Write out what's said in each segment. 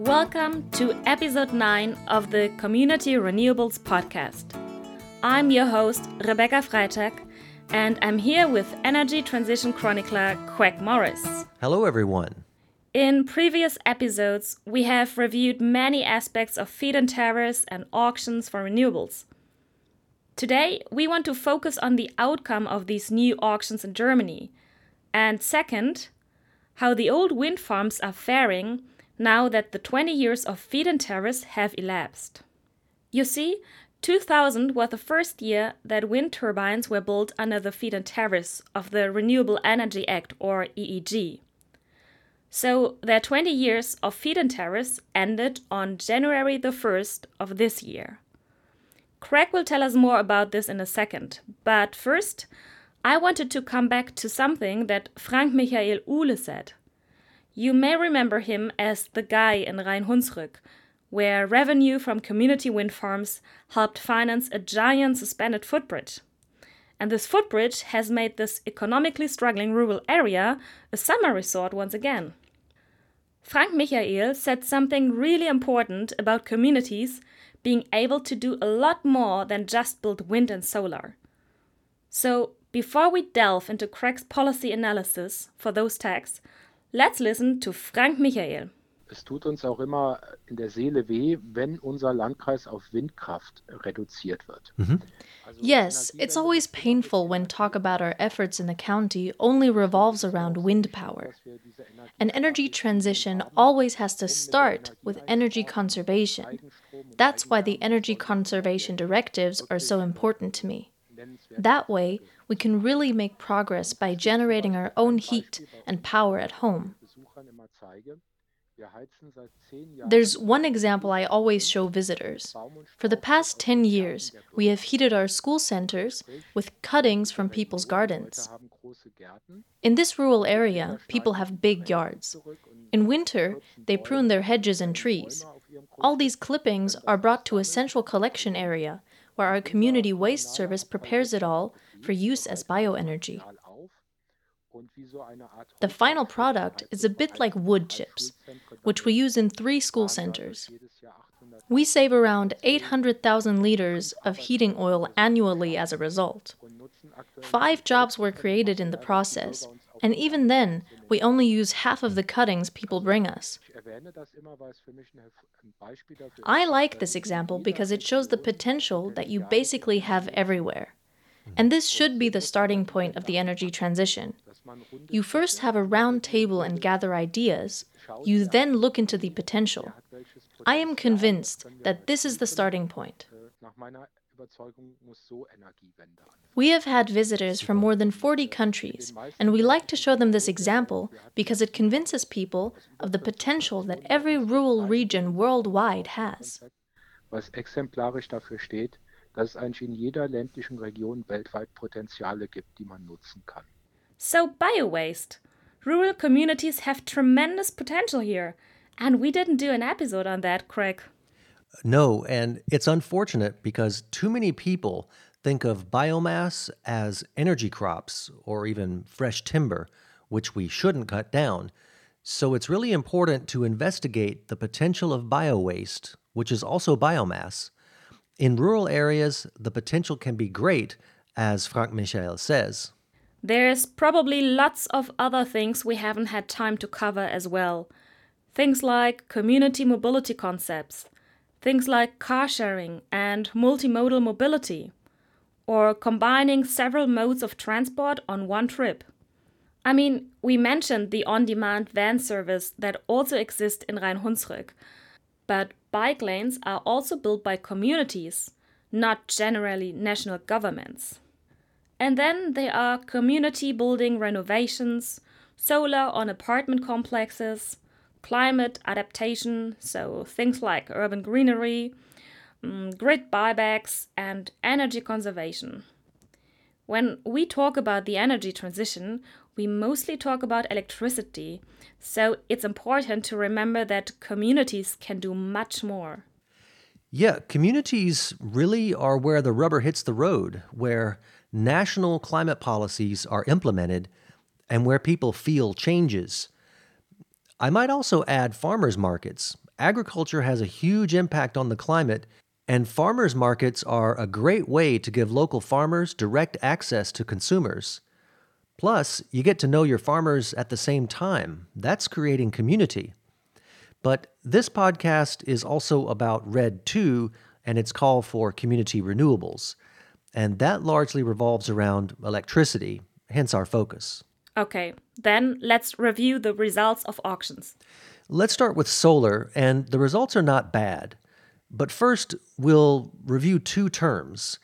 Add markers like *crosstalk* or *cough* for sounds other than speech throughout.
Welcome to episode 9 of the Community Renewables podcast. I'm your host, Rebecca Freitag, and I'm here with energy transition chronicler Craig Morris. Hello, everyone. In previous episodes, we have reviewed many aspects of feed in tariffs and auctions for renewables. Today, we want to focus on the outcome of these new auctions in Germany, and second, how the old wind farms are faring now that the 20 years of feed in tariffs have elapsed. You see, 2000 was the first year that wind turbines were built under the feed in tariffs of the Renewable Energy Act or EEG. So their 20 years of feed in tariffs ended on January the 1st of this year. Craig will tell us more about this in a second, but first, I wanted to come back to something that Frank Michael Uhle said. You may remember him as the guy in Rhein-Hunsrück, where revenue from community wind farms helped finance a giant suspended footbridge. And this footbridge has made this economically struggling rural area a summer resort once again. Frank Michael said something really important about communities being able to do a lot more than just build wind and solar. So, before we delve into Craig's policy analysis for those tags, Let's listen to Frank Michael. Es tut uns auch immer in der Seele weh, wenn unser Landkreis auf Windkraft reduziert wird. Mhm. Yes, it's always painful when talk about our efforts in the county only revolves around wind power. An energy transition always has to start with energy conservation. That's why the energy conservation directives are so important to me. That way, we can really make progress by generating our own heat and power at home. There's one example I always show visitors. For the past 10 years, we have heated our school centers with cuttings from people's gardens. In this rural area, people have big yards. In winter, they prune their hedges and trees. All these clippings are brought to a central collection area where our community waste service prepares it all for use as bioenergy. The final product is a bit like wood chips, which we use in three school centers. We save around 800,000 liters of heating oil annually as a result. Five jobs were created in the process, and even then, we only use half of the cuttings people bring us. I like this example because it shows the potential that you basically have everywhere. And this should be the starting point of the energy transition. You first have a round table and gather ideas, you then look into the potential. I am convinced that this is the starting point. We have had visitors from more than 40 countries, and we like to show them this example because it convinces people of the potential that every rural region worldwide has. Was exemplarisch dafür steht, dass es eigentlich in jeder ländlichen Region weltweit Potenziale gibt, die man nutzen kann. So, biowaste. Rural communities have tremendous potential here, and we didn't do an episode on that, Craig. No, and it's unfortunate because too many people think of biomass as energy crops or even fresh timber, which we shouldn't cut down. So it's really important to investigate the potential of biowaste, which is also biomass, in rural areas, the potential can be great, as Frank Michael says. There's probably lots of other things we haven't had time to cover as well. Things like community mobility concepts, things like car sharing and multimodal mobility, or combining several modes of transport on one trip. I mean, we mentioned the on demand van service that also exists in Rhein-Hunsrück, but bike lanes are also built by communities, not generally national governments. And then there are community building renovations, solar on apartment complexes, climate adaptation, so things like urban greenery, um, grid buybacks, and energy conservation. When we talk about the energy transition, we mostly talk about electricity, so it's important to remember that communities can do much more. Yeah, communities really are where the rubber hits the road, where national climate policies are implemented, and where people feel changes. I might also add farmers markets, agriculture has a huge impact on the climate, and farmers markets are a great way to give local farmers direct access to consumers. Plus, you get to know your farmers at the same time. That's creating community. But this podcast is also about RED 2 and its call for community renewables. And that largely revolves around electricity, hence our focus. Okay, then let's review the results of auctions. Let's start with solar, and the results are not bad. But first, we'll review two terms.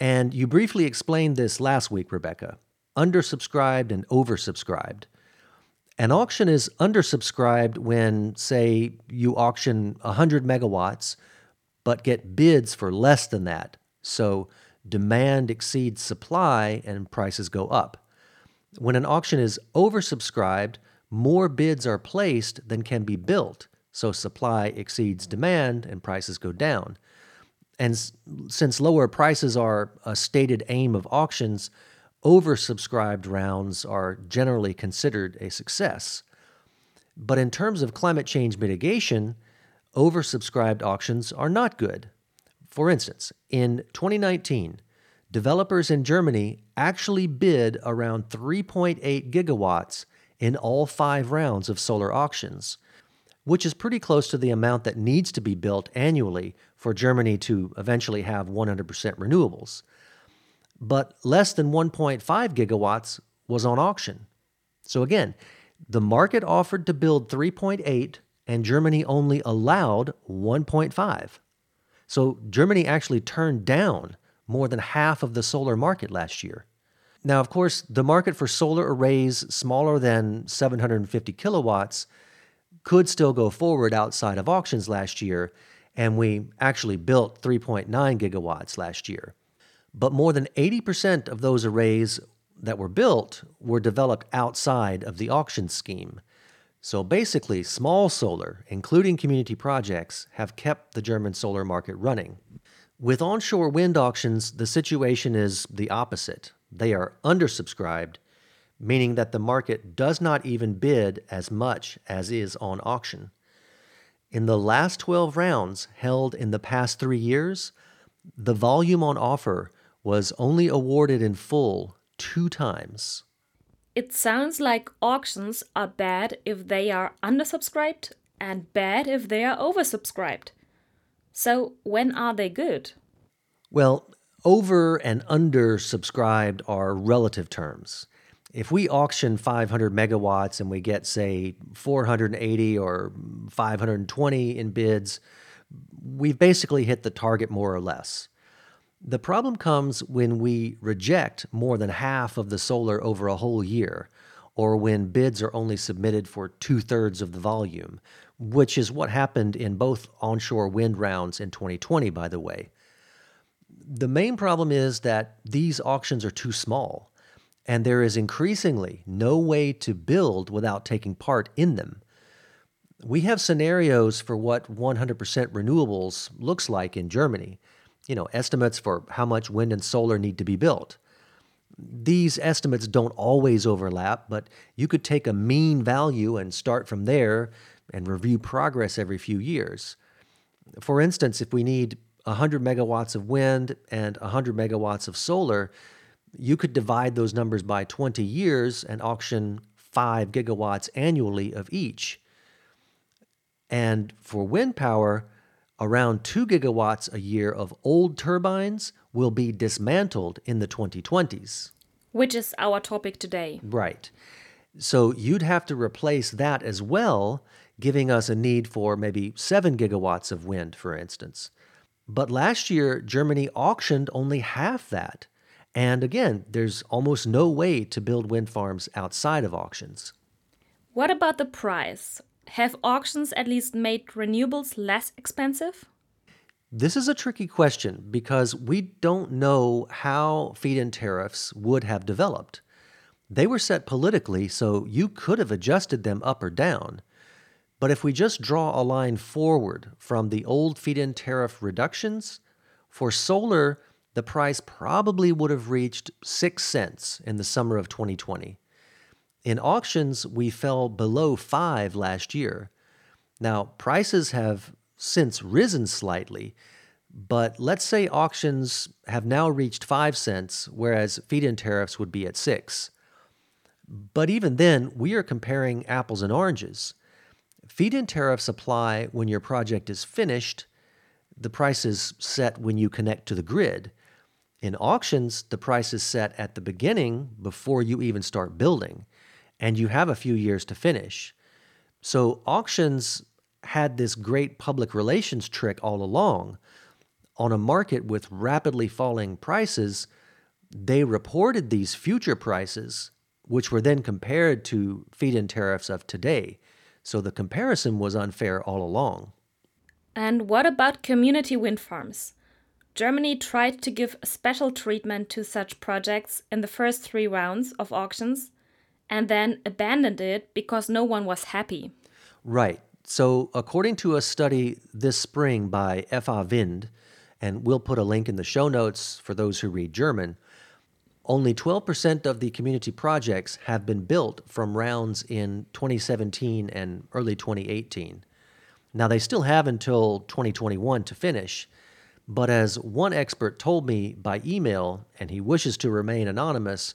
And you briefly explained this last week, Rebecca undersubscribed and oversubscribed. An auction is undersubscribed when, say, you auction 100 megawatts, but get bids for less than that. So demand exceeds supply and prices go up. When an auction is oversubscribed, more bids are placed than can be built, so supply exceeds demand and prices go down. And s- since lower prices are a stated aim of auctions, oversubscribed rounds are generally considered a success. But in terms of climate change mitigation, oversubscribed auctions are not good. For instance, in 2019, developers in Germany actually bid around 3.8 gigawatts in all five rounds of solar auctions, which is pretty close to the amount that needs to be built annually for Germany to eventually have 100% renewables. But less than 1.5 gigawatts was on auction. So again, the market offered to build 3.8 and Germany only allowed 1.5. So Germany actually turned down more than half of the solar market last year. Now, of course, the market for solar arrays smaller than 750 kilowatts could still go forward outside of auctions last year, and we actually built 3.9 gigawatts last year. But more than 80% of those arrays that were built were developed outside of the auction scheme. So basically, small solar, including community projects, have kept the German solar market running. With onshore wind auctions, the situation is the opposite. They are undersubscribed, meaning that the market does not even bid as much as is on auction. In the last 12 rounds held in the past three years, the volume on offer was only awarded in full two times. It sounds like auctions are bad if they are undersubscribed and bad if they are oversubscribed. So, when are they good? Well, over and under subscribed are relative terms. If we auction 500 megawatts and we get, say, 480 or 520 in bids, we've basically hit the target more or less. The problem comes when we reject more than half of the solar over a whole year, or when bids are only submitted for two thirds of the volume, which is what happened in both onshore wind rounds in 2020, by the way. The main problem is that these auctions are too small, and there is increasingly no way to build without taking part in them. We have scenarios for what 100% renewables looks like in Germany you know, estimates for how much wind and solar need to be built. These estimates don't always overlap, but you could take a mean value and start from there and review progress every few years. For instance, if we need 100 megawatts of wind and 100 megawatts of solar, you could divide those numbers by 20 years and auction 5 gigawatts annually of each. And for wind power, around 2 gigawatts a year of old turbines will be dismantled in the 2020s. Which is our topic today. Right. So you'd have to replace that as well, giving us a need for maybe 7 gigawatts of wind, for instance. But last year, Germany auctioned only half that. And again, there's almost no way to build wind farms outside of auctions. What about the price? Have auctions at least made renewables less expensive? This is a tricky question because we don't know how feed in tariffs would have developed. They were set politically, so you could have adjusted them up or down. But if we just draw a line forward from the old feed in tariff reductions, for solar, the price probably would have reached 6 cents in the summer of 2020. In auctions, we fell below 5 last year. Now, prices have since risen slightly, but let's say auctions have now reached 5 cents, whereas feed in tariffs would be at 6. But even then, we are comparing apples and oranges. Feed in tariffs apply when your project is finished. The price is set when you connect to the grid. In auctions, the price is set at the beginning before you even start building, and you have a few years to finish. So, auctions had this great public relations trick all along. On a market with rapidly falling prices, they reported these future prices, which were then compared to feed in tariffs of today. So the comparison was unfair all along. And what about community wind farms? Germany tried to give special treatment to such projects in the first three rounds of auctions and then abandoned it because no one was happy. Right. So, according to a study this spring by FA Wind, and we'll put a link in the show notes for those who read German, only 12% of the community projects have been built from rounds in 2017 and early 2018. Now, they still have until 2021 to finish, but as one expert told me by email, and he wishes to remain anonymous,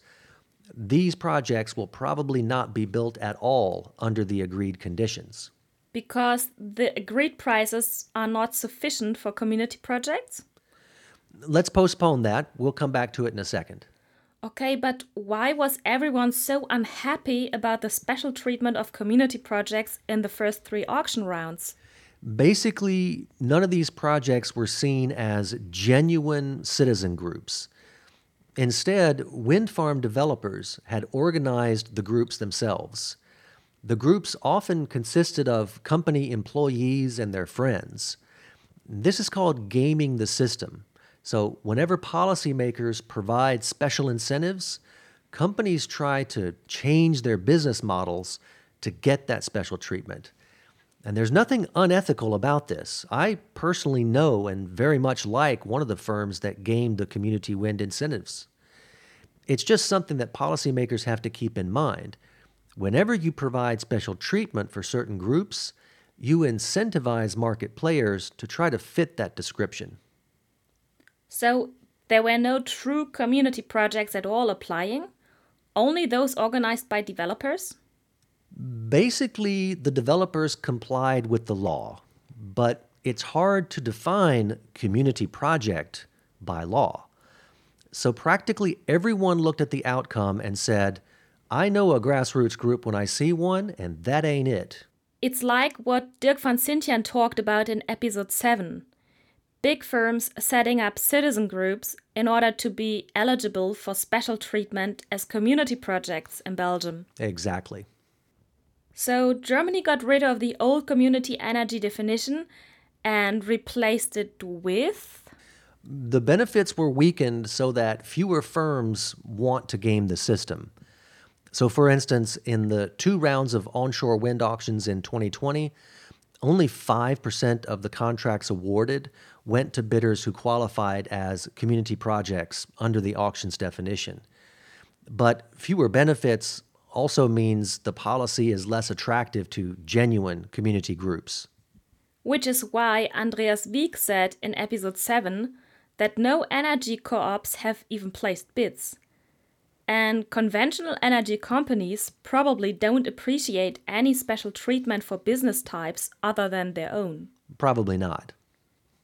these projects will probably not be built at all under the agreed conditions. Because the agreed prices are not sufficient for community projects? Let's postpone that. We'll come back to it in a second. Okay, but why was everyone so unhappy about the special treatment of community projects in the first three auction rounds? Basically, none of these projects were seen as genuine citizen groups. Instead, wind farm developers had organized the groups themselves. The groups often consisted of company employees and their friends. This is called gaming the system. So, whenever policymakers provide special incentives, companies try to change their business models to get that special treatment. And there's nothing unethical about this. I personally know and very much like one of the firms that gamed the community wind incentives. It's just something that policymakers have to keep in mind. Whenever you provide special treatment for certain groups, you incentivize market players to try to fit that description. So, there were no true community projects at all applying? Only those organized by developers? Basically, the developers complied with the law, but it's hard to define community project by law. So practically everyone looked at the outcome and said, I know a grassroots group when I see one, and that ain't it. It's like what Dirk Vansintjan talked about in episode 7 big firms setting up citizen groups in order to be eligible for special treatment as community projects in Belgium. Exactly. So Germany got rid of the old community energy definition and replaced it with. The benefits were weakened so that fewer firms want to game the system. So, for instance, in the two rounds of onshore wind auctions in 2020, only 5% of the contracts awarded went to bidders who qualified as community projects under the auction's definition. But fewer benefits also means the policy is less attractive to genuine community groups. Which is why Andreas Wieg said in episode 7 that no energy co ops have even placed bids. And conventional energy companies probably don't appreciate any special treatment for business types other than their own. Probably not.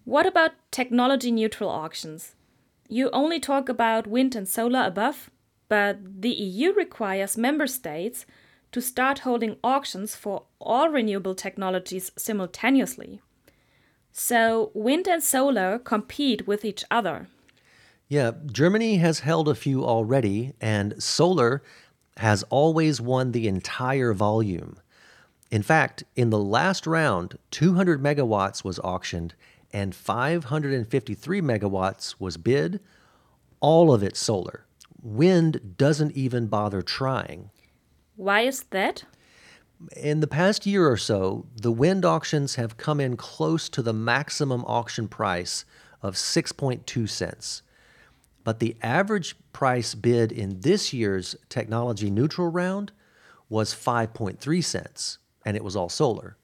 What about technology neutral auctions? You only talk about wind and solar above, but the EU requires member states to start holding auctions for all renewable technologies simultaneously. So, wind and solar compete with each other. Yeah, Germany has held a few already, and solar has always won the entire volume. In fact, in the last round, 200 megawatts was auctioned and 553 megawatts was bid, all of it solar wind doesn't even bother trying. Why is that? In the past year or so, the wind auctions have come in close to the maximum auction price of 6.2 cents. But the average price bid in this year's technology neutral round was 5.3 cents, and it was all solar.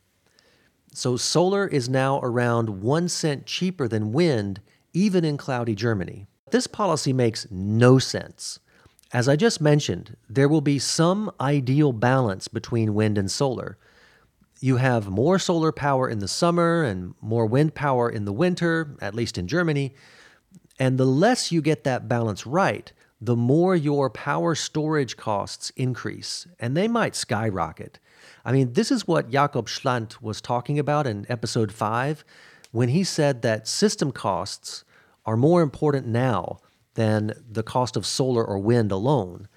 So solar is now around one cent cheaper than wind, even in cloudy Germany. This policy makes no sense. As I just mentioned, there will be some ideal balance between wind and solar. You have more solar power in the summer and more wind power in the winter, at least in Germany. And the less you get that balance right, the more your power storage costs increase, and they might skyrocket. I mean, this is what Jakob Schlandt was talking about in episode 5 when he said that system costs are more important now than the cost of solar or wind alone.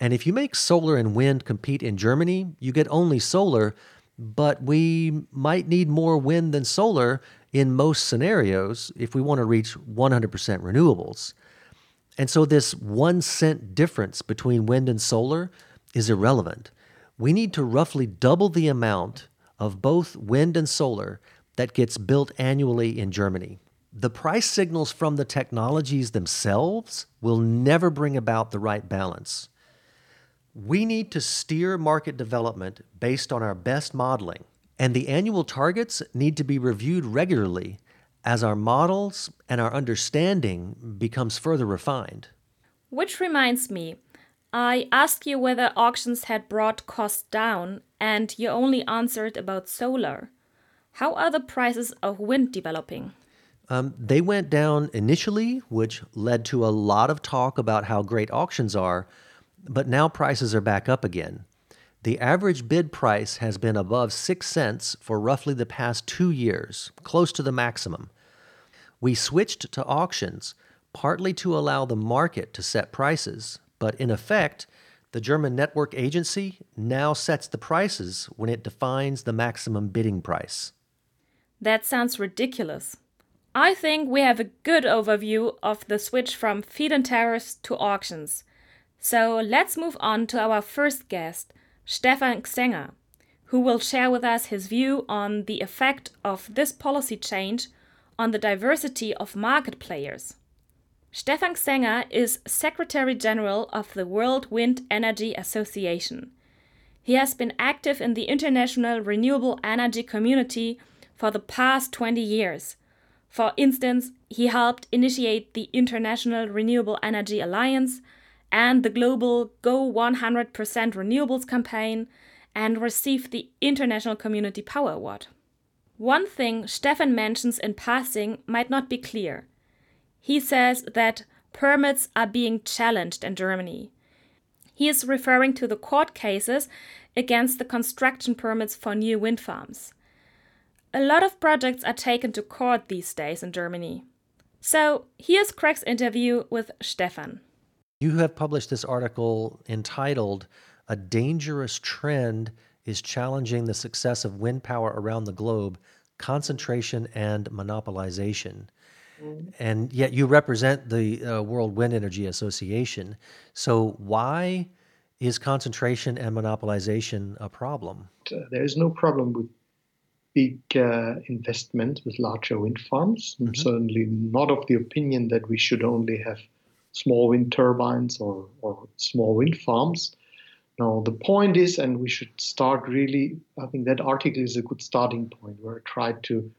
And if you make solar and wind compete in Germany, you get only solar, but we might need more wind than solar in most scenarios if we want to reach 100% renewables. And so, this one cent difference between wind and solar is irrelevant. We need to roughly double the amount of both wind and solar that gets built annually in Germany. The price signals from the technologies themselves will never bring about the right balance. We need to steer market development based on our best modeling, and the annual targets need to be reviewed regularly as our models and our understanding becomes further refined. Which reminds me, I asked you whether auctions had brought costs down, and you only answered about solar. How are the prices of wind developing? Um, they went down initially, which led to a lot of talk about how great auctions are, but now prices are back up again. The average bid price has been above 6 cents for roughly the past two years, close to the maximum. We switched to auctions partly to allow the market to set prices, but in effect, the German network agency now sets the prices when it defines the maximum bidding price. That sounds ridiculous. I think we have a good overview of the switch from feed in tariffs to auctions. So let's move on to our first guest, Stefan Gsänger, who will share with us his view on the effect of this policy change on the diversity of market players. Stefan Gsänger is Secretary General of the World Wind Energy Association. He has been active in the international renewable energy community for the past 20 years. For instance, he helped initiate the International Renewable Energy Alliance and the global Go 100% Renewables campaign and received the International Community Power Award. One thing Stefan mentions in passing might not be clear. He says that permits are being challenged in Germany. He is referring to the court cases against the construction permits for new wind farms. A lot of projects are taken to court these days in Germany. So here's Craig's interview with Stefan. You have published this article entitled A Dangerous Trend is challenging the success of wind power around the globe, concentration and monopolization. Mm-hmm. And yet you represent the uh, World Wind Energy Association. So why is concentration and monopolization a problem? Uh, there is no problem with big uh, investment with larger wind farms. Mm-hmm. I'm certainly not of the opinion that we should only have small wind turbines or, or small wind farms. Now, the point is, and we should start really, I think that article is a good starting point where I tried to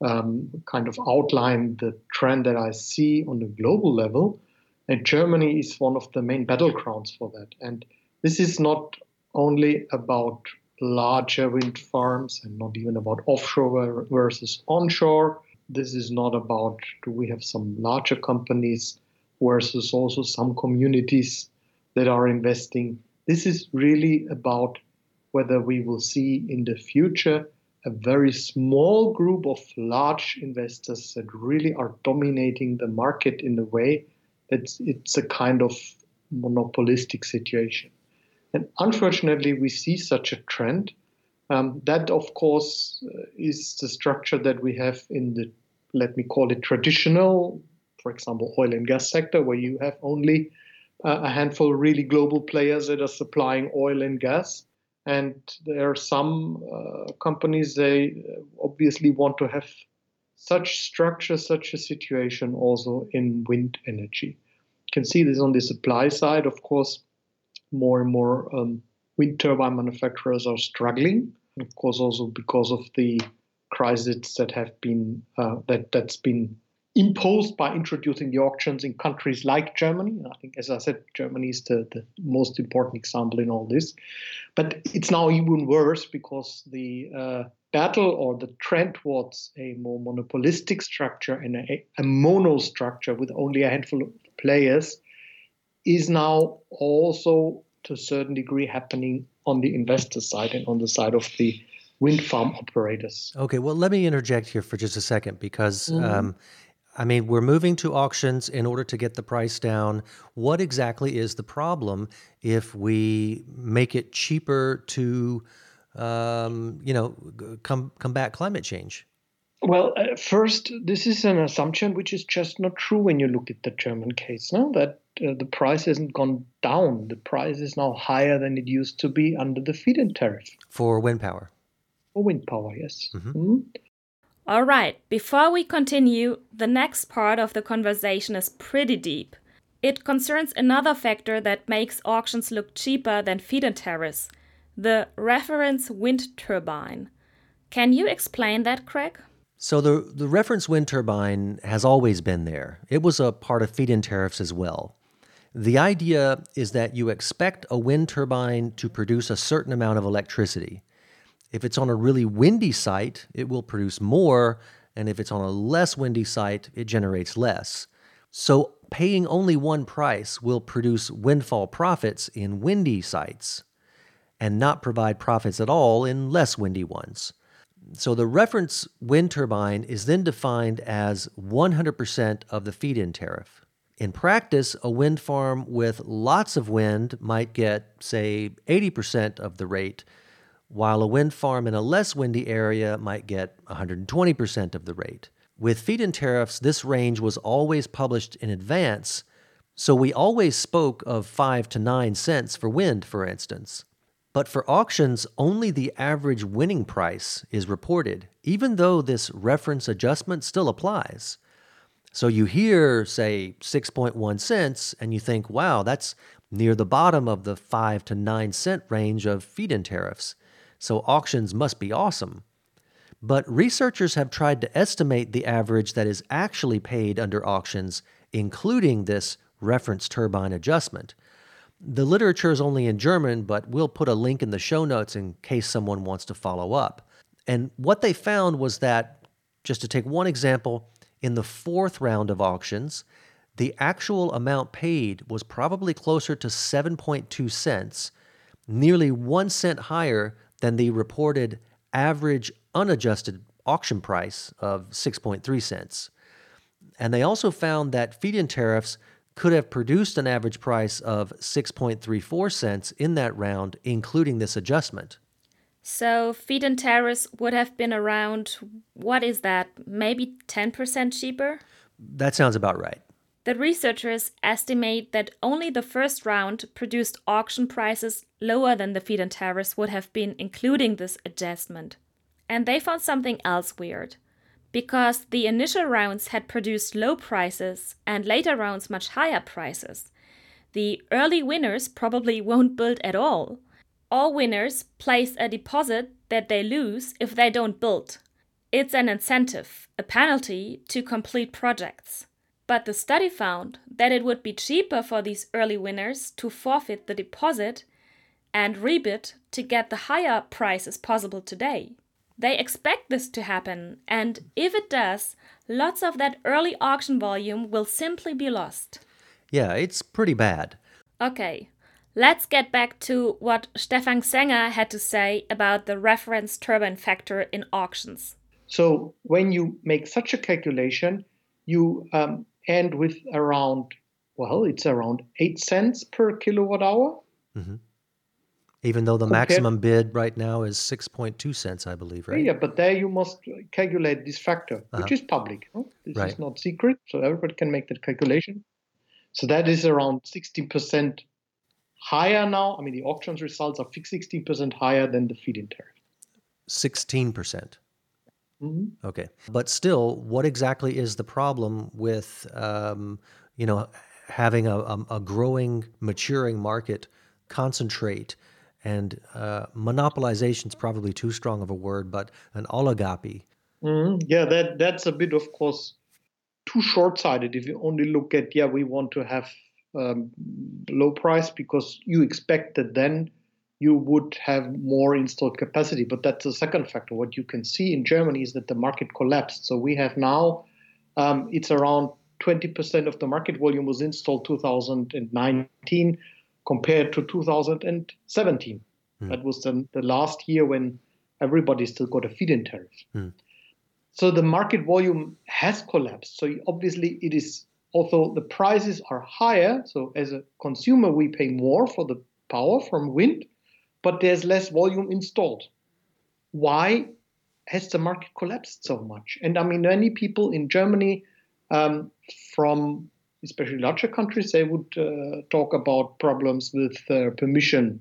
um, kind of outline the trend that I see on a global level. And Germany is one of the main battlegrounds for that. And this is not only about larger wind farms and not even about offshore versus onshore. This is not about do we have some larger companies versus also some communities that are investing this is really about whether we will see in the future a very small group of large investors that really are dominating the market in a way that it's a kind of monopolistic situation. And unfortunately, we see such a trend. Um, that, of course, uh, is the structure that we have in the, let me call it traditional, for example, oil and gas sector, where you have only a handful of really global players that are supplying oil and gas. And there are some uh, companies, they obviously want to have such structure, such a situation also in wind energy. You can see this on the supply side. Of course, more and more um, wind turbine manufacturers are struggling. Of course, also because of the crisis that have been uh, that that's been imposed by introducing the auctions in countries like Germany. I think, as I said, Germany is the, the most important example in all this. But it's now even worse because the uh, battle or the trend towards a more monopolistic structure and a, a mono structure with only a handful of players is now also to a certain degree happening on the investor side and on the side of the wind farm operators. Okay, well, let me interject here for just a second because, mm-hmm. um, I mean, we're moving to auctions in order to get the price down. What exactly is the problem if we make it cheaper to, um, you know, com- combat climate change? Well, uh, first, this is an assumption which is just not true when you look at the German case. No, that uh, the price hasn't gone down. The price is now higher than it used to be under the feed-in tariff for wind power. For wind power, yes. Mm-hmm. Mm-hmm. All right. Before we continue, the next part of the conversation is pretty deep. It concerns another factor that makes auctions look cheaper than feed-in tariffs: the reference wind turbine. Can you explain that, Craig? So the the reference wind turbine has always been there. It was a part of feed-in tariffs as well. The idea is that you expect a wind turbine to produce a certain amount of electricity. If it's on a really windy site, it will produce more, and if it's on a less windy site, it generates less. So paying only one price will produce windfall profits in windy sites and not provide profits at all in less windy ones. So the reference wind turbine is then defined as 100% of the feed in tariff. In practice, a wind farm with lots of wind might get, say, 80% of the rate, while a wind farm in a less windy area might get 120% of the rate. With feed in tariffs, this range was always published in advance, so we always spoke of 5 to 9 cents for wind, for instance. But for auctions, only the average winning price is reported, even though this reference adjustment still applies. So you hear, say, 6.1 cents, and you think, wow, that's near the bottom of the 5 to 9 cent range of feed in tariffs. So auctions must be awesome. But researchers have tried to estimate the average that is actually paid under auctions, including this reference turbine adjustment. The literature is only in German, but we'll put a link in the show notes in case someone wants to follow up. And what they found was that, just to take one example, in the fourth round of auctions, the actual amount paid was probably closer to 7.2 cents, nearly one cent higher than the reported average unadjusted auction price of 6.3 cents. And they also found that feed in tariffs could have produced an average price of 6.34 cents in that round, including this adjustment. So feed and tariffs would have been around, what is that, maybe 10% cheaper? That sounds about right. The researchers estimate that only the first round produced auction prices lower than the feed and tariffs would have been, including this adjustment. And they found something else weird because the initial rounds had produced low prices and later rounds much higher prices. The early winners probably won't build at all. All winners place a deposit that they lose if they don't build. It's an incentive, a penalty to complete projects. But the study found that it would be cheaper for these early winners to forfeit the deposit and rebid to get the higher prices possible today. They expect this to happen, and if it does, lots of that early auction volume will simply be lost. Yeah, it's pretty bad. Okay, let's get back to what Stefan Gsänger had to say about the reference turbine factor in auctions. So, when you make such a calculation, you um, end with around, well, it's around 8 cents per kilowatt hour. Mm-hmm. Even though the Compared, maximum bid right now is 6.2 cents, I believe, right? Yeah, but there you must calculate this factor, uh-huh. which is public. Huh? This right. is not secret, so everybody can make that calculation. So that is around 16% higher now. I mean, the auctions results are 16% higher than the feed-in tariff. 16%. percent mm-hmm. Okay, but still, what exactly is the problem with, um, you know, having a, a, a growing, maturing market concentrate and uh, monopolization is probably too strong of a word, but an oligopoly Mm, yeah, that that's a bit, of course, too short-sighted. If you only look at, yeah, we want to have um, low price because you expect that then you would have more installed capacity. But that's the second factor. What you can see in Germany is that the market collapsed. So we have now, um, it's around 20% of the market volume was installed 2019 compared to 2017. Mm. That was the, the last year when everybody still got a feed-in tariff. Mm. So the market volume has collapsed. So obviously it is, although the prices are higher, so as a consumer we pay more for the power from wind, but there's less volume installed. Why has the market collapsed so much? And I mean, many people in Germany um, from especially larger countries, they would uh, talk about problems with uh, permission,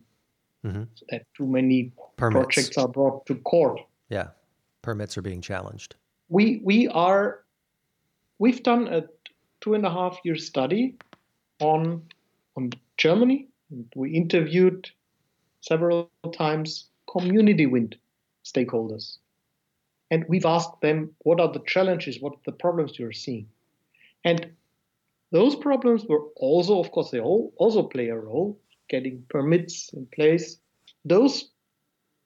mm-hmm. that too many Permits. projects are brought to court. Yeah, permits are being challenged. We we are we've done a two and a half year study on on Germany. We interviewed several times community wind stakeholders. And we've asked them what are the challenges, what are the problems you're seeing. And those problems were also, of course, they all also play a role, getting permits in place. Those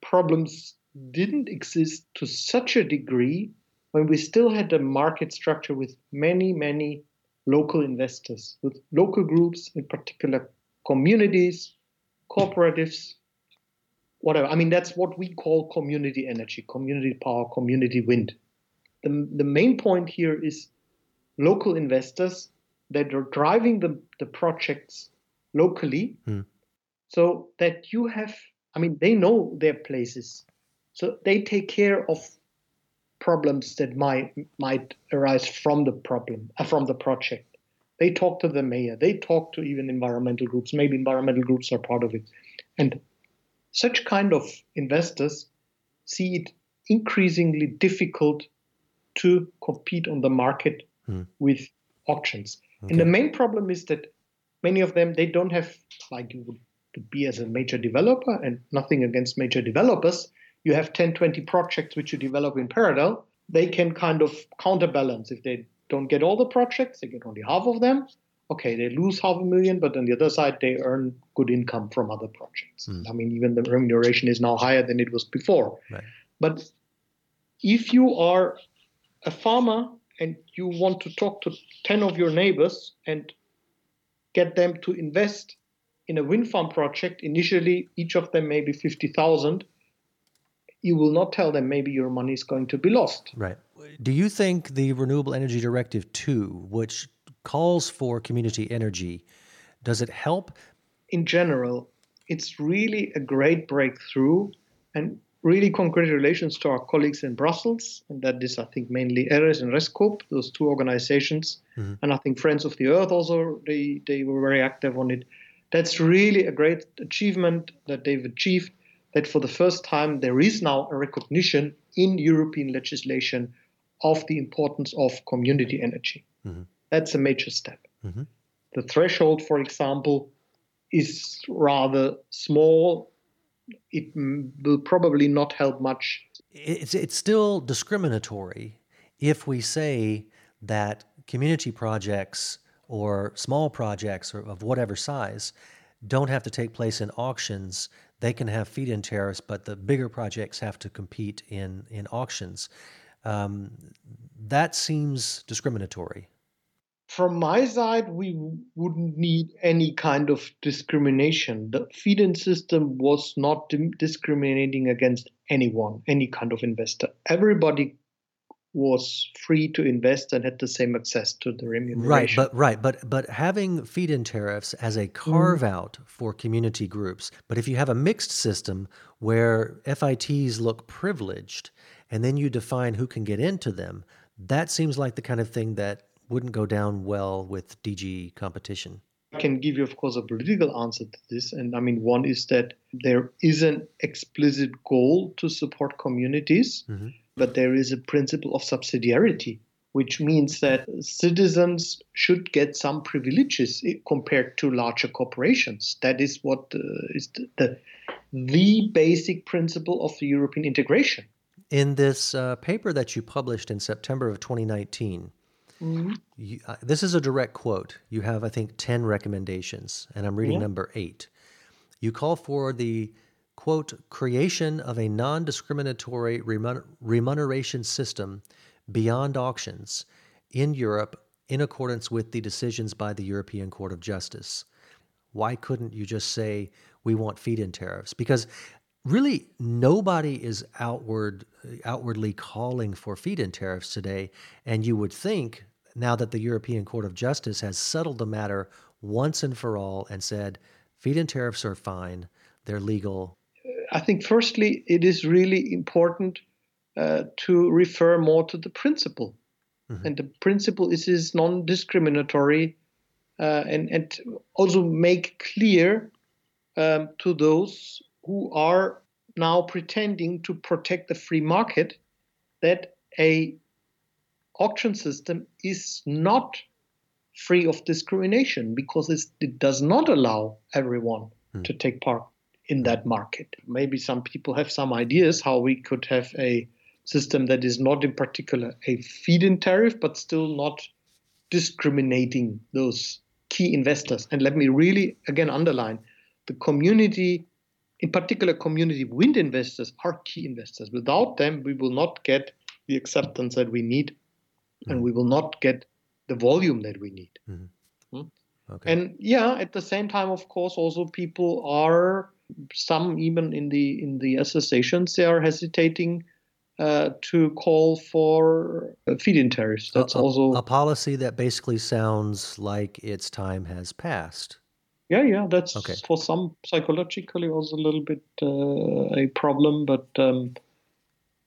problems didn't exist to such a degree when we still had a market structure with many, many local investors, with local groups, in particular communities, cooperatives, whatever. I mean, that's what we call community energy, community power, community wind. The, the main point here is local investors that are driving the, the projects locally mm. so that you have, I mean, they know their places. So they take care of problems that might might arise from the problem, uh, from the project. They talk to the mayor. They talk to even environmental groups. Maybe environmental groups are part of it. And such kind of investors see it increasingly difficult to compete on the market hmm. with auctions. Okay. And the main problem is that many of them they don't have like you would to be as a major developer and nothing against major developers you have 10 20 projects which you develop in parallel they can kind of counterbalance if they don't get all the projects they get only half of them okay, they lose half a million, but on the other side, they earn good income from other projects. Mm. I mean, even the remuneration is now higher than it was before. Right. But if you are a farmer and you want to talk to 10 of your neighbors and get them to invest in a wind farm project, initially, each of them maybe 50,000 you will not tell them maybe your money is going to be lost. Right. Do you think the Renewable Energy Directive 2, which calls for community energy. Does it help? In general, it's really a great breakthrough and really congratulations to our colleagues in Brussels. And that is, I think, mainly ERES and REScoop, those two organizations. Mm-hmm. And I think Friends of the Earth also, they, they were very active on it. That's really a great achievement that they've achieved that for the first time there is now a recognition in European legislation of the importance of community energy. Mm-hmm. That's a major step. Mm-hmm. The threshold, for example, is rather small. It will probably not help much. It's, it's still discriminatory if we say that community projects or small projects or of whatever size don't have to take place in auctions. They can have feed in tariffs, but the bigger projects have to compete in, in auctions. Um, that seems discriminatory from my side, we wouldn't need any kind of discrimination. The feed-in system was not discriminating against anyone, any kind of investor. Everybody was free to invest and had the same access to the remuneration. Right, but right, but but having feed-in tariffs as a carve out mm. for community groups. But if you have a mixed system where FITs look privileged, and then you define who can get into them, that seems like the kind of thing that wouldn't go down well with DG competition? I can give you, of course, a political answer to this. And I mean, one is that there is an explicit goal to support communities, mm-hmm. but there is a principle of subsidiarity, which means that citizens should get some privileges compared to larger corporations. That is what uh, is the, the, the basic principle of the European integration. In this uh, paper that you published in September of 2019, Mm-hmm. you, uh, this is a direct quote. You have, I think, 10 recommendations, and I'm reading Yeah. number eight. You call for the quote, creation of a non discriminatory remun- remuneration system beyond auctions in Europe in accordance with the decisions by the European Court of Justice. Why couldn't you just say we want feed-in tariffs? Because really nobody is outward outwardly calling for feed-in tariffs today, and you would think now that the European Court of Justice has settled the matter once and for all and said feed-in tariffs are fine, they're legal. I think firstly it is really important uh, to refer more to the principle, and the principle is is non-discriminatory uh, and, and also make clear um, to those who are now pretending to protect the free market that a auction system is not free of discrimination because it does not allow everyone hmm. to take part in that hmm. market. Maybe some people have some ideas how we could have a system that is not in particular a feed-in tariff, but still not discriminating those key investors. And let me really again underline the community, in particular community wind investors are key investors. Without them, we will not get the acceptance that we need and we will not get the volume that we need. Hmm? Okay. And yeah, at the same time, of course, also people are some even in the in the associations they are hesitating uh, to call for uh, feed-in tariffs. That's a, a- also a policy that basically sounds like its time has passed. yeah, yeah. That's Okay. for some psychologically also a little bit uh, a problem, but um,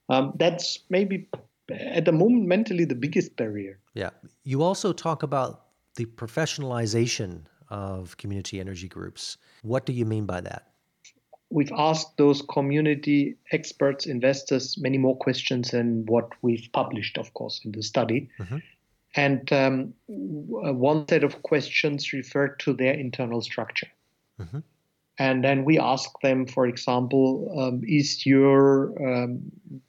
um, that's maybe at the moment mentally the biggest barrier. Yeah. You also talk about the professionalization of community energy groups. What do you mean by that? we've asked those community experts, investors, many more questions than what we've published, of course, in the study. Mhm. And um, one set of questions referred to their internal structure. Mhm. And then we ask them, for example, um, is your um,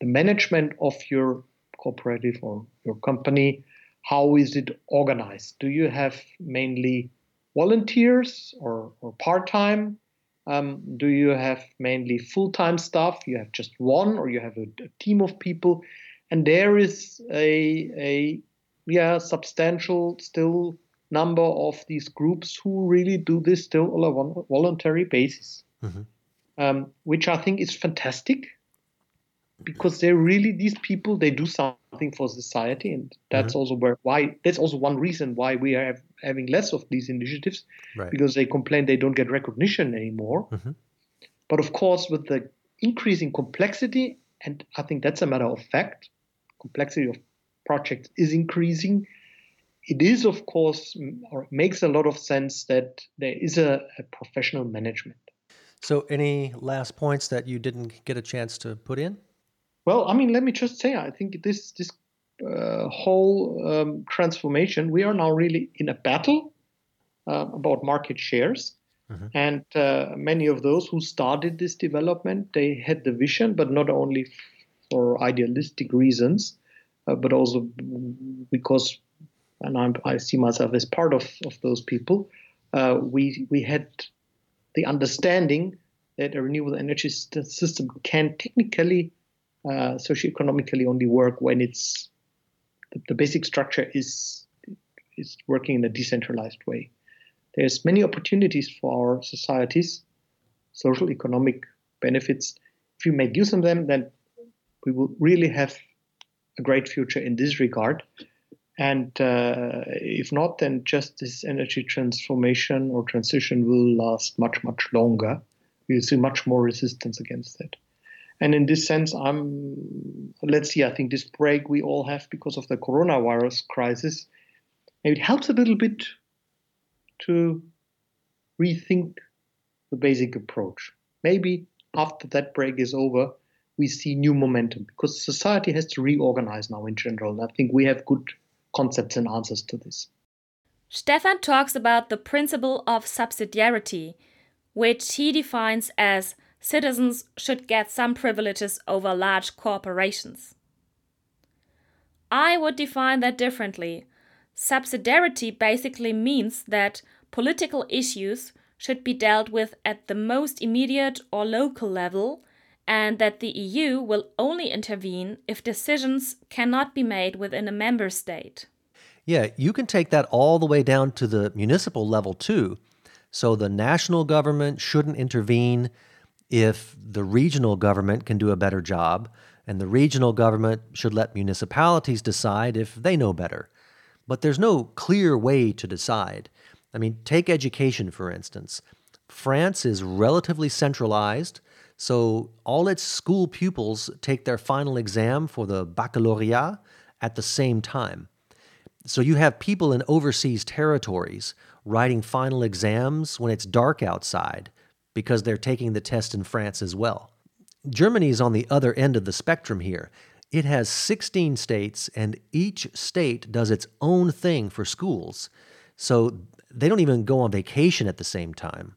the management of your cooperative or your company, how is it organized? Do you have mainly volunteers or, or part-time? Um, do you have mainly full-time staff? You have just one, or you have a, a team of people, and there is a a yeah substantial still number of these groups who really do this still on a voluntary basis, Mhm. um, which I think is fantastic because they're really these people they do something for society and that's also where why that's also one reason why we are have, having less of these initiatives Right. because they complain they don't get recognition anymore. Mhm. But of course, with the increasing complexity, and I think that's a matter of fact, complexity of projects is increasing. It is, of course, or it makes a lot of sense that there is a, a professional management. So, any last points that you didn't get a chance to put in? Well, I mean, let me just say, I think this this uh, whole um, transformation, we are now really in a battle uh, about market shares. Mhm. And uh, many of those who started this development, they had the vision, but not only for idealistic reasons, uh, but also because, and I'm, I see myself as part of, of those people, uh, we, we had the understanding that a renewable energy system can technically, uh, socioeconomically only work when it's the, the basic structure is is working in a decentralized way. There's many opportunities for our societies, social, economic benefits. If you make use of them, then we will really have a great future in this regard. And uh, if not, then just this energy transformation or transition will last much, much longer. We'll see much more resistance against that. And in this sense, I'm, let's see, I think this break we all have because of the coronavirus crisis, maybe it helps a little bit to rethink the basic approach. Maybe after that break is over, we see new momentum because society has to reorganize now in general. And I think we have good concepts and answers to this. Stefan talks about the principle of subsidiarity, which he defines as citizens should get some privileges over large corporations. I would define that differently. Subsidiarity basically means that political issues should be dealt with at the most immediate or local level, and that the EU will only intervene if decisions cannot be made within a member state. Yeah, you can take that all the way down to the municipal level too. So the national government shouldn't intervene if the regional government can do a better job, and the regional government should let municipalities decide if they know better. But there's no clear way to decide. I mean, take education, for instance. France is relatively centralized, so all its school pupils take their final exam for the baccalaureate at the same time. So you have people in overseas territories writing final exams when it's dark outside because they're taking the test in France as well. Germany is on the other end of the spectrum here. It has 16 states, and each state does its own thing for schools. So they don't even go on vacation at the same time.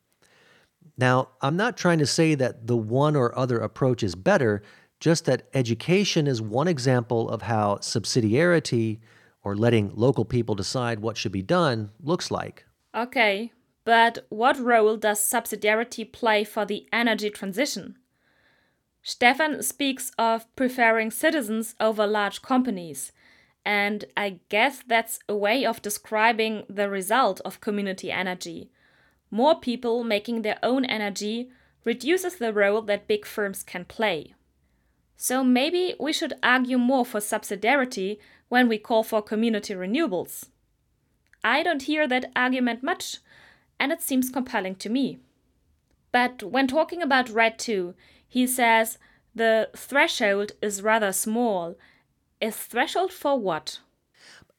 Now, I'm not trying to say that the one or other approach is better, just that education is one example of how subsidiarity or letting local people decide what should be done looks like. Okay, but what role does subsidiarity play for the energy transition? Stefan speaks of preferring citizens over large companies, and I guess that's a way of describing the result of community energy. More people making their own energy reduces the role that big firms can play. So maybe we should argue more for subsidiarity when we call for community renewables. I don't hear that argument much, and it seems compelling to me. But when talking about RED 2, he says the threshold is rather small is threshold for what?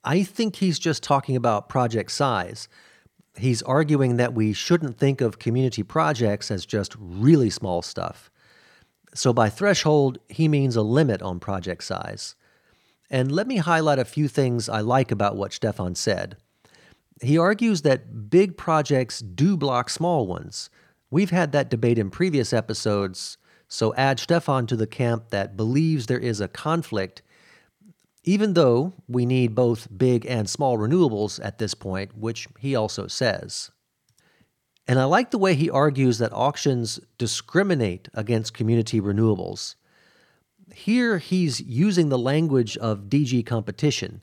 I think he's just talking about project size. He's arguing that we shouldn't think of community projects as just really small stuff. So, by threshold, he means a limit on project size. And let me highlight a few things I like about what Stefan said. He argues that big projects do block small ones. We've had that debate in previous episodes, so add Stefan to the camp that believes there is a conflict even though we need both big and small renewables at this point, which he also says. And I like the way he argues that auctions discriminate against community renewables. Here he's using the language of DG competition,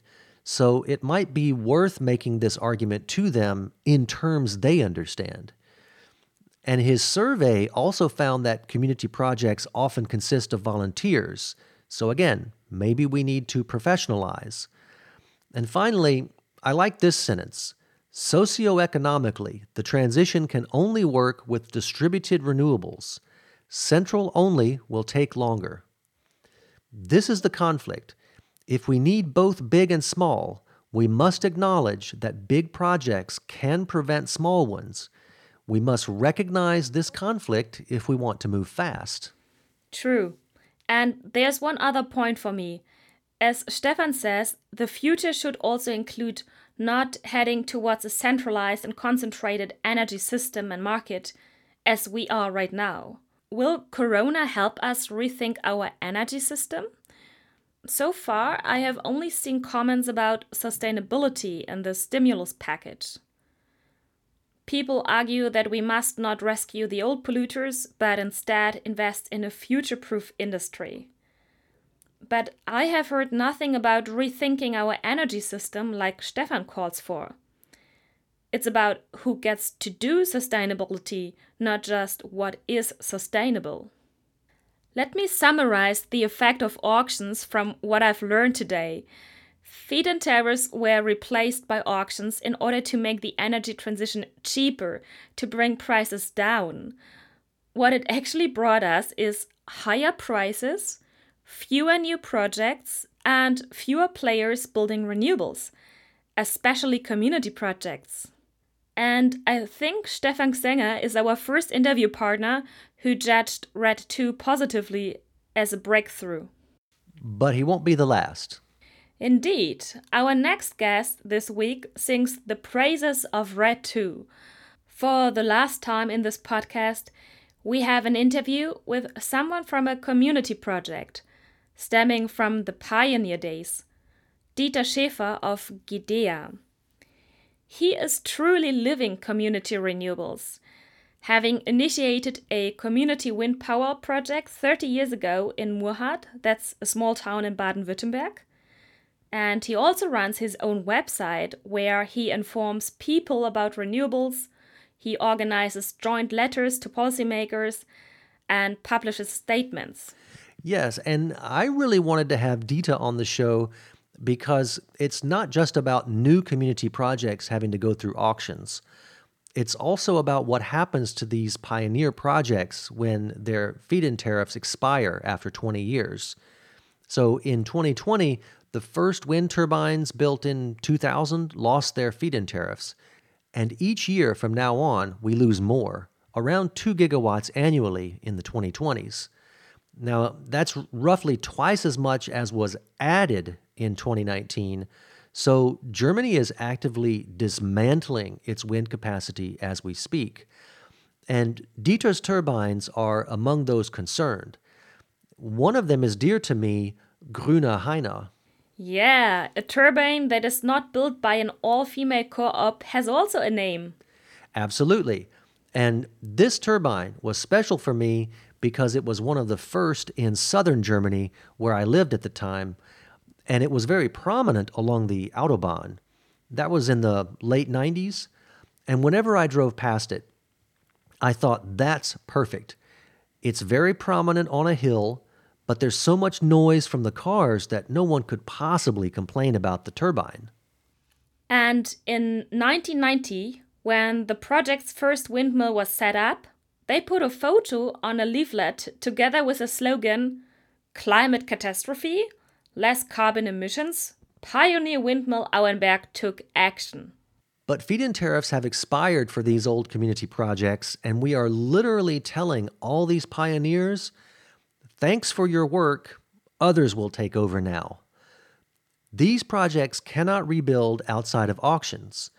so it might be worth making this argument to them in terms they understand. And his survey also found that community projects often consist of volunteers. So again, Maybe we need to professionalize. And finally, I like this sentence. Socioeconomically, the transition can only work with distributed renewables. Central only will take longer. This is the conflict. If we need both big and small, we must acknowledge that big projects can prevent small ones. We must recognize this conflict if we want to move fast. True. And there's one other point for me. As Stefan says, the future should also include not heading towards a centralized and concentrated energy system and market as we are right now. Will Corona help us rethink our energy system? So far, I have only seen comments about sustainability in the stimulus package. People argue that we must not rescue the old polluters, but instead invest in a future proof industry. But I have heard nothing about rethinking our energy system like Stefan calls for. It's about who gets to do sustainability, not just what is sustainable. Let me summarize the effect of auctions from what I've learned today Feed-in tariffs were replaced by auctions in order to make the energy transition cheaper, to bring prices down. What it actually brought us is higher prices, fewer new projects, and fewer players building renewables, especially community projects. And I think Stefan Gsänger is our first interview partner who judged RED 2 positively as a breakthrough. But he won't be the last. Indeed, our next guest this week sings the praises of RED 2. For the last time in this podcast, we have an interview with someone from a community project stemming from the pioneer days, Dieter Schäfer of Gidea. He is truly living community renewables, having initiated a community wind power project 30 years ago in Murrhardt, that's a small town in Baden Württemberg. And he also runs his own website where he informs people about renewables, he organizes joint letters to policymakers, and publishes statements. Yes, and I really wanted to have Dieter on the show because it's not just about new community projects having to go through auctions. It's also about what happens to these pioneer projects when their feed in tariffs expire after 20 years. So in 2020, the first wind turbines built in 2000 lost their feed in tariffs. And each year from now on, we lose more, around 2 gigawatts annually in the 2020s. Now, that's roughly twice as much as was added in 2019. So, Germany is actively dismantling its wind capacity as we speak. And Dieter's turbines are among those concerned. One of them is dear to me, Grüner Heiner. Yeah, a turbine that is not built by an all female co op has also a name. Absolutely. And this turbine was special for me because it was one of the first in southern Germany where I lived at the time, and it was very prominent along the Autobahn. That was in the late 90s, and whenever I drove past it, I thought that's perfect. It's very prominent on a hill, but there's so much noise from the cars that no one could possibly complain about the turbine. And in 1990, when the project's first windmill was set up, they put a photo on a leaflet together with a slogan Climate Catastrophe, Less Carbon Emissions, Pioneer Windmill Auenberg took action. But feed in tariffs have expired for these old community projects, and we are literally telling all these pioneers thanks for your work, others will take over now. These projects cannot rebuild outside of auctions.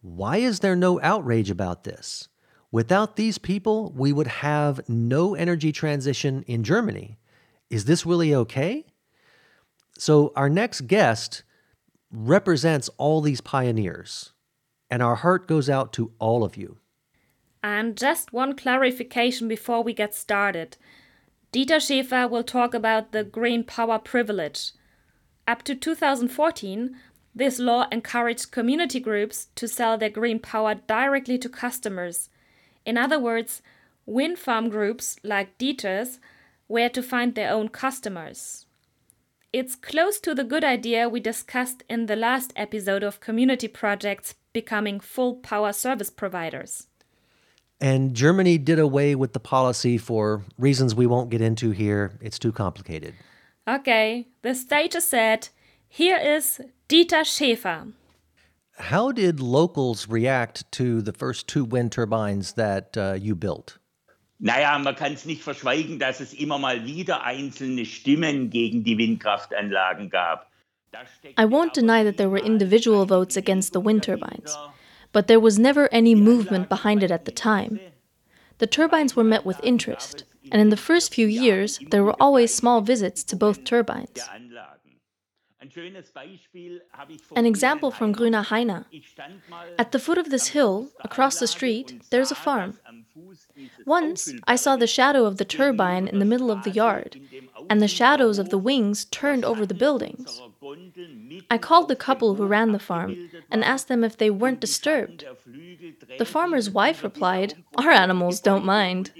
Why is there no outrage about this? Without these people, we would have no energy transition in Germany. Is this really okay? So, our next guest represents all these pioneers, and our heart goes out to all of you. And just one clarification before we get started. Dieter Schäfer will talk about the green power privilege. Up to 2014, this law encouraged community groups to sell their green power directly to customers in other words, wind farm groups like Dieter's were to find their own customers. It's close to the good idea we discussed in the last episode of community projects becoming full power service providers. And Germany did away with the policy for reasons we won't get into here. It's too complicated. Okay, the stage is set. Here is Dieter Schäfer. How did locals react to the first two wind turbines that uh, you built? Naja, man kann es nicht verschweigen, dass es immer mal wieder einzelne Stimmen gegen die Windkraftanlagen gab. I won't deny that there were individual votes against the wind turbines, but there was never any movement behind it at the time. The turbines were met with interest, and in the first few years, there were always small visits to both turbines. An example from Grüner Heiner. At the foot of this hill, across the street, there's a farm. Once, I saw the shadow of the turbine in the middle of the yard, and the shadows of the wings turned over the buildings. I called the couple who ran the farm and asked them if they weren't disturbed. The farmer's wife replied, Our animals don't mind.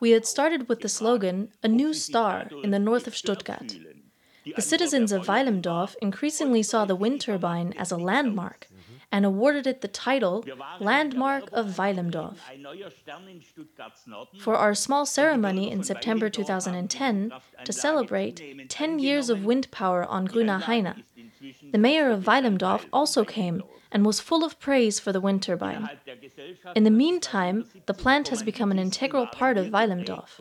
We had started with the slogan, A New Star, in the north of Stuttgart. The citizens of Weilimdorf increasingly saw the wind turbine as a landmark and awarded it the title Landmark of Weilimdorf. For our small ceremony in September 2010 to celebrate 10 years of wind power on Grüner Heiner, the mayor of Weilimdorf also came and was full of praise for the wind turbine. In the meantime, the plant has become an integral part of Weilimdorf.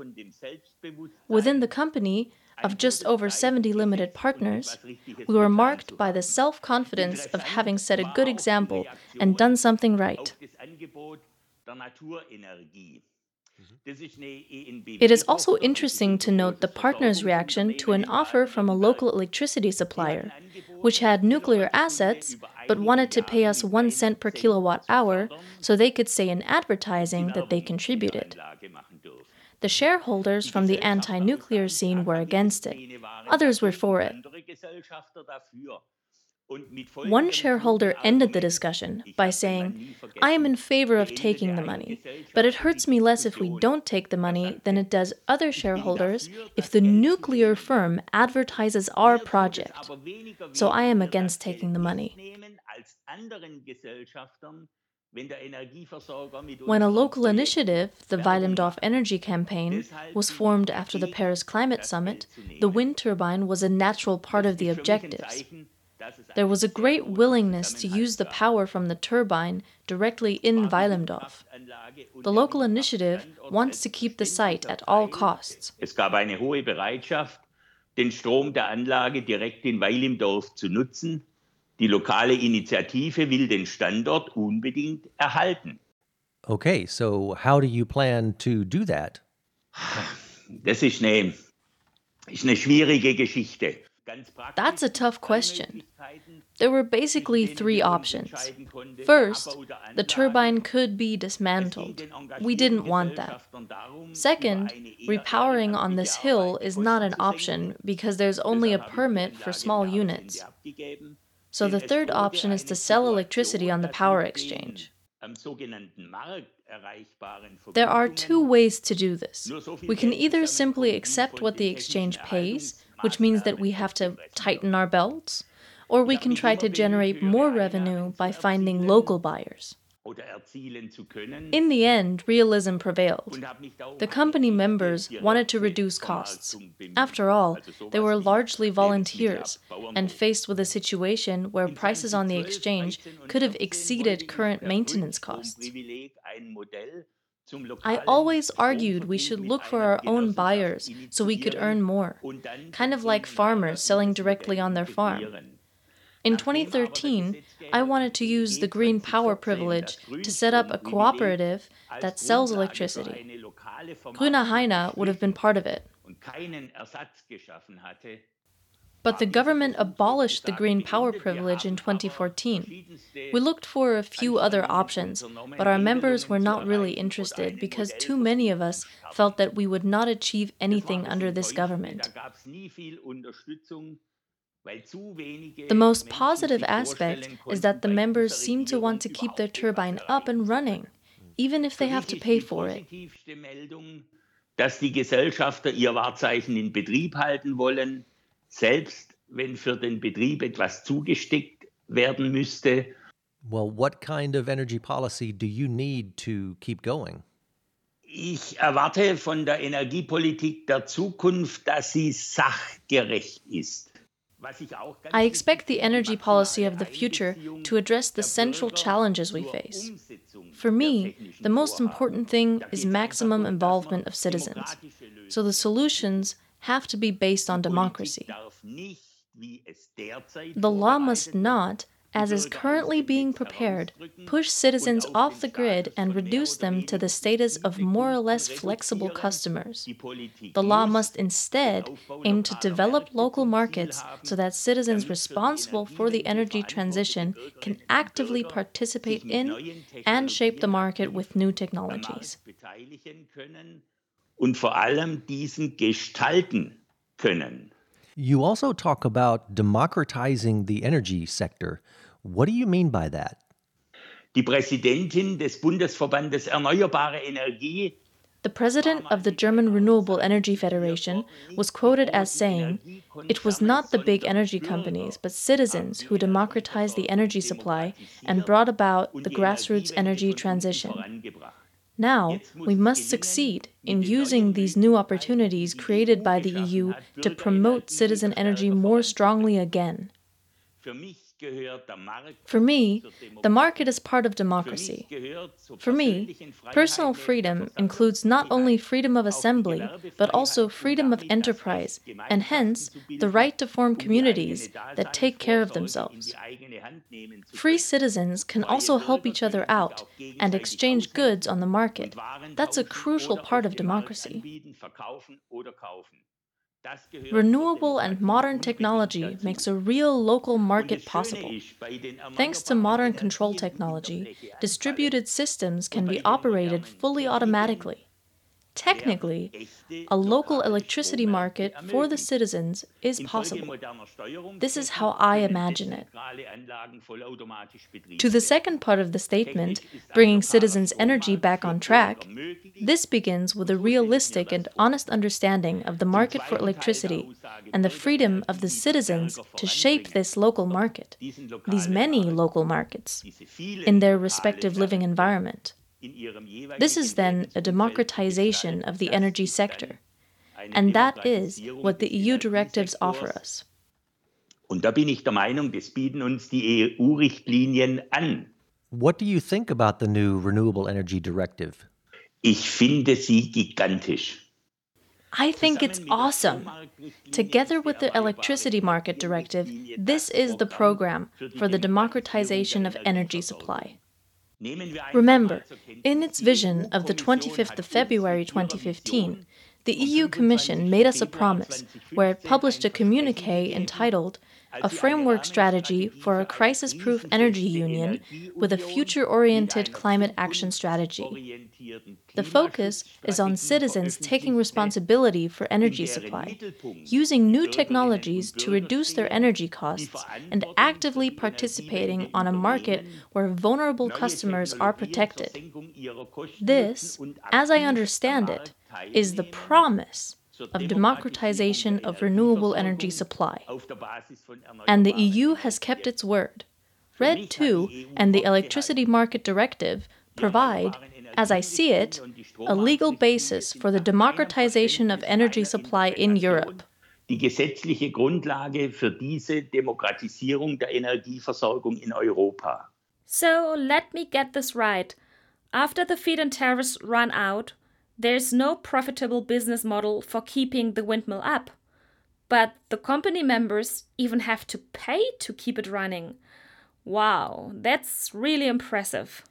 Within the company, of just over 70 limited partners, we were marked by the self confidence of having set a good example and done something right. Mhm. It is also interesting to note the partners' reaction to an offer from a local electricity supplier, which had nuclear assets but wanted to pay us one cent per kilowatt hour so they could say in advertising that they contributed. The shareholders from the anti nuclear scene were against it, others were for it. One shareholder ended the discussion by saying, I am in favor of taking the money, but it hurts me less if we don't take the money than it does other shareholders if the nuclear firm advertises our project. So I am against taking the money. When a local initiative, the Weilimdorf Energy Campaign, was formed after the Paris Climate Summit, the wind turbine was a natural part of the objectives. There was a great willingness to use the power from the turbine directly in Weilimdorf. The local initiative wants to keep the site at all costs. Es gab eine hohe Bereitschaft, den Strom der Anlage direkt in Weilimdorf zu nutzen. Die lokale Initiative will den Standort unbedingt erhalten. Okay, so how do you plan to do that? Das ist eine, ist eine schwierige Geschichte. That's a tough question. There were basically three options. First, the turbine could be dismantled. We didn't want that. Second, repowering on this hill is not an option because there's only a permit for small units. So the third option is to sell electricity on the power exchange. There are two ways to do this. We can either simply accept what the exchange pays, which means that we have to tighten our belts, or we can try to generate more revenue by finding local buyers. In the end, realism prevailed. The company members wanted to reduce costs. After all, they were largely volunteers and faced with a situation where prices on the exchange could have exceeded current maintenance costs. I always argued we should look for our own buyers so we could earn more, kind of like farmers selling directly on their farm. In 2013, I wanted to use the green power privilege to set up a cooperative that sells electricity. Grüner Heiner would have been part of it. But the government abolished the green power privilege in 2014. We looked for a few other options, but our members were not really interested because too many of us felt that we would not achieve anything under this government. The most positive aspect is that the members seem to want to keep their turbine up and running, even if they have to pay for it. Dass die Gesellschafter ihr Wahrzeichen in Betrieb halten wollen, selbst wenn für den Betrieb etwas zugesteckt werden müsste. Well, what kind of energy policy do you need to keep going? Ich erwarte von der Energiepolitik der Zukunft, dass sie sachgerecht ist. I expect the energy policy of the future to address the central challenges we face. For me, the most important thing is maximum involvement of citizens. So the solutions have to be based on democracy. The law must not, as is currently being prepared, push citizens off the grid and reduce them to the status of more or less flexible customers. The law must instead aim to develop local markets so that citizens responsible for the energy transition can actively participate in and shape the market with new technologies. Und vor allem diesen gestalten können. You also talk about democratizing the energy sector. What do you mean by that? Die Präsidentin des Bundesverbandes Erneuerbare Energie the president of the German Renewable Energy Federation was quoted as saying, It was not the big energy companies, but citizens who democratized the energy supply and brought about the grassroots energy transition. Now, we must succeed in using these new opportunities created by the EU to promote citizen energy more strongly again. For me, the market is part of democracy. For me, personal freedom includes not only freedom of assembly, but also freedom of enterprise, and hence the right to form communities that take care of themselves. Free citizens can also help each other out and exchange goods on the market. That's a crucial part of democracy. Renewable and modern technology makes a real local market possible. Thanks to modern control technology, distributed systems can be operated fully automatically. Technically, a local electricity market for the citizens is possible. This is how I imagine it. To the second part of the statement, bringing citizens' energy back on track, this begins with a realistic and honest understanding of the market for electricity and the freedom of the citizens to shape this local market, these many local markets, in their respective living environment. This is then a democratization of the energy sector. And that is what the EU directives offer us. Und da bin ich der Meinung, das bieten uns die EU-Richtlinien an. What do you think about the new Renewable Energy Directive? Ich finde sie gigantisch. I think it's awesome. Together with the Electricity Market Directive, this is the program for the democratization of energy supply. Remember, in its vision of the 25th of February 2015, the EU Commission made us a promise where it published a communique entitled A Framework Strategy for a Crisis Proof Energy Union with a Future Oriented Climate Action Strategy. The focus is on citizens taking responsibility for energy supply, using new technologies to reduce their energy costs, and actively participating on a market where vulnerable customers are protected. This, as I understand it, is the promise of democratization of renewable energy supply. And the EU has kept its word. RED II and the Electricity Market Directive provide, as I see it, a legal basis for the democratization of energy supply in Europe. Die gesetzliche Grundlage für diese Demokratisierung der Energieversorgung in Europa. So let me get this right. After the feed-in tariffs run out, there's no profitable business model for keeping the windmill up. But the company members even have to pay to keep it running. Wow, that's really impressive.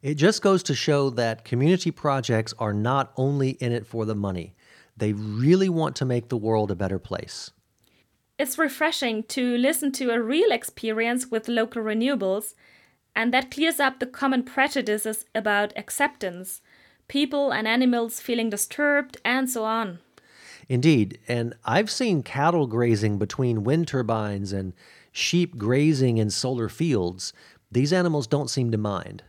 It just goes to show that community projects are not only in it for the money, they really want to make the world a better place. It's refreshing to listen to a real experience with local renewables, and that clears up the common prejudices about acceptance people and animals feeling disturbed, and so on. Indeed, and I've seen cattle grazing between wind turbines and sheep grazing in solar fields. These animals don't seem to mind.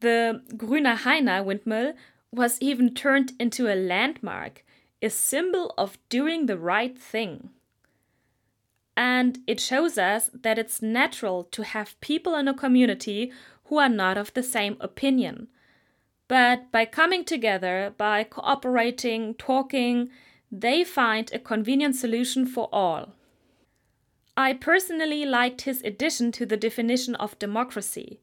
The Grüner Heiner windmill was even turned into a landmark, a symbol of doing the right thing. And it shows us that it's natural to have people in a community who are not of the same opinion, but by coming together, by cooperating, talking, they find a convenient solution for all. I personally liked his addition to the definition of democracy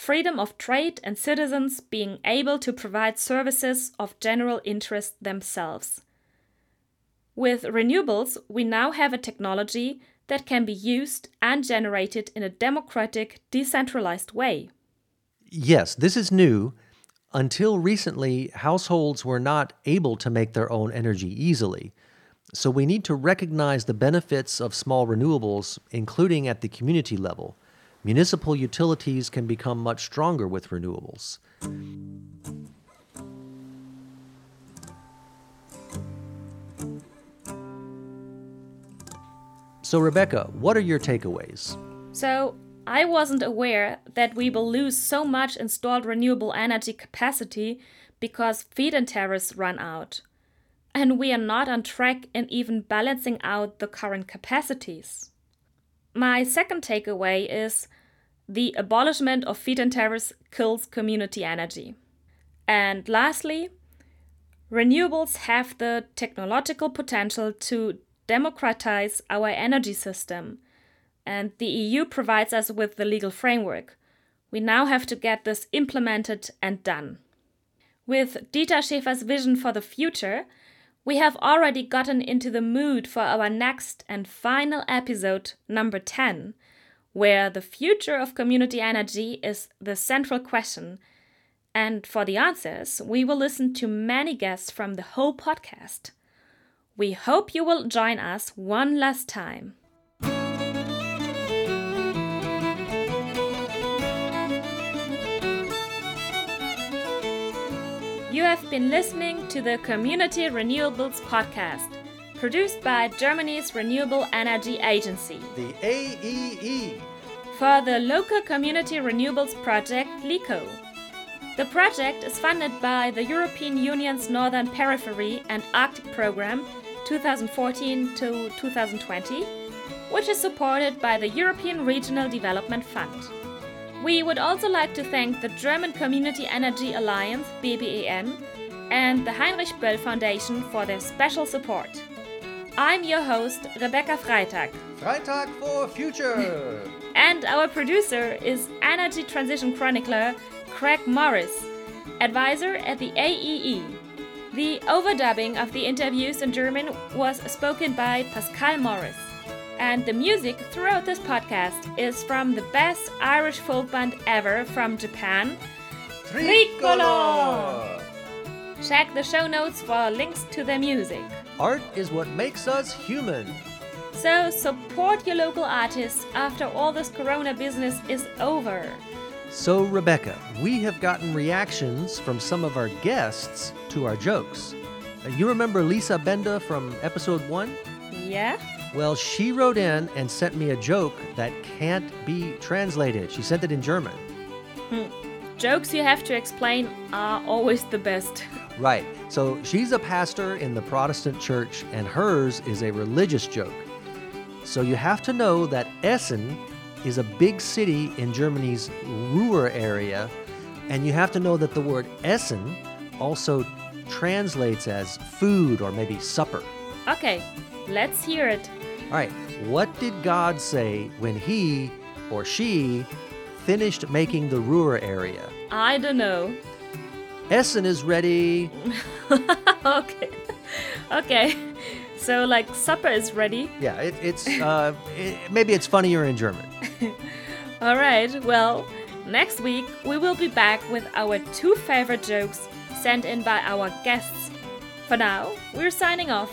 freedom of trade and citizens being able to provide services of general interest themselves. With renewables, we now have a technology that can be used and generated in a democratic, decentralized way. Yes, this is new, until recently, households were not able to make their own energy easily. So we need to recognize the benefits of small renewables, including at the community level. Municipal utilities can become much stronger with renewables. So, Rebecca, what are your takeaways? So, I wasn't aware that we will lose so much installed renewable energy capacity because feed-in tariffs run out. And we are not on track in even balancing out the current capacities. My second takeaway is the abolishment of feed-in tariffs kills community energy. And lastly, renewables have the technological potential to democratize our energy system and the EU provides us with the legal framework. We now have to get this implemented and done. With Dieter Schäfer's vision for the future, we have already gotten into the mood for our next and final episode, number 10, where the future of community energy is the central question. And for the answers, we will listen to many guests from the whole podcast. We hope you will join us one last time. You have been listening to the Community Renewables podcast, produced by Germany's Renewable Energy Agency, the AEE, for the local community renewables project LICO. The project is funded by the European Union's Northern Periphery and Arctic Program 2014 to 2020, which is supported by the European Regional Development Fund. We would also like to thank the German Community Energy Alliance BBEN and the Heinrich Böll Foundation for their special support. I'm your host, Rebecca Freitag. Freitag for Future! *laughs* and our producer is Energy Transition Chronicler Craig Morris, advisor at the AEE. The overdubbing of the interviews in German was spoken by Pascal Morris. And the music throughout this podcast is from the best Irish folk band ever from Japan, Tricolor! Check the show notes for links to their music. Art is what makes us human. So support your local artists after all this corona business is over. So, Rebecca, we have gotten reactions from some of our guests to our jokes. Uh, you remember Lisa Benda from episode one? Yeah? Well, she wrote in and sent me a joke that can't be translated. She sent it in German. Hmm. Jokes you have to explain are always the best. Right. So she's a pastor in the Protestant church, and hers is a religious joke. So you have to know that Essen is a big city in Germany's Ruhr area, and you have to know that the word Essen also translates as food or maybe supper. Okay, let's hear it. All right, what did God say when he or she finished making the Ruhr area? I don't know. Essen is ready. *laughs* okay. Okay. So, like, supper is ready. Yeah, it, it's uh, it, maybe it's funnier in German. *laughs* All right. Well, next week we will be back with our two favorite jokes sent in by our guests. For now, we're signing off.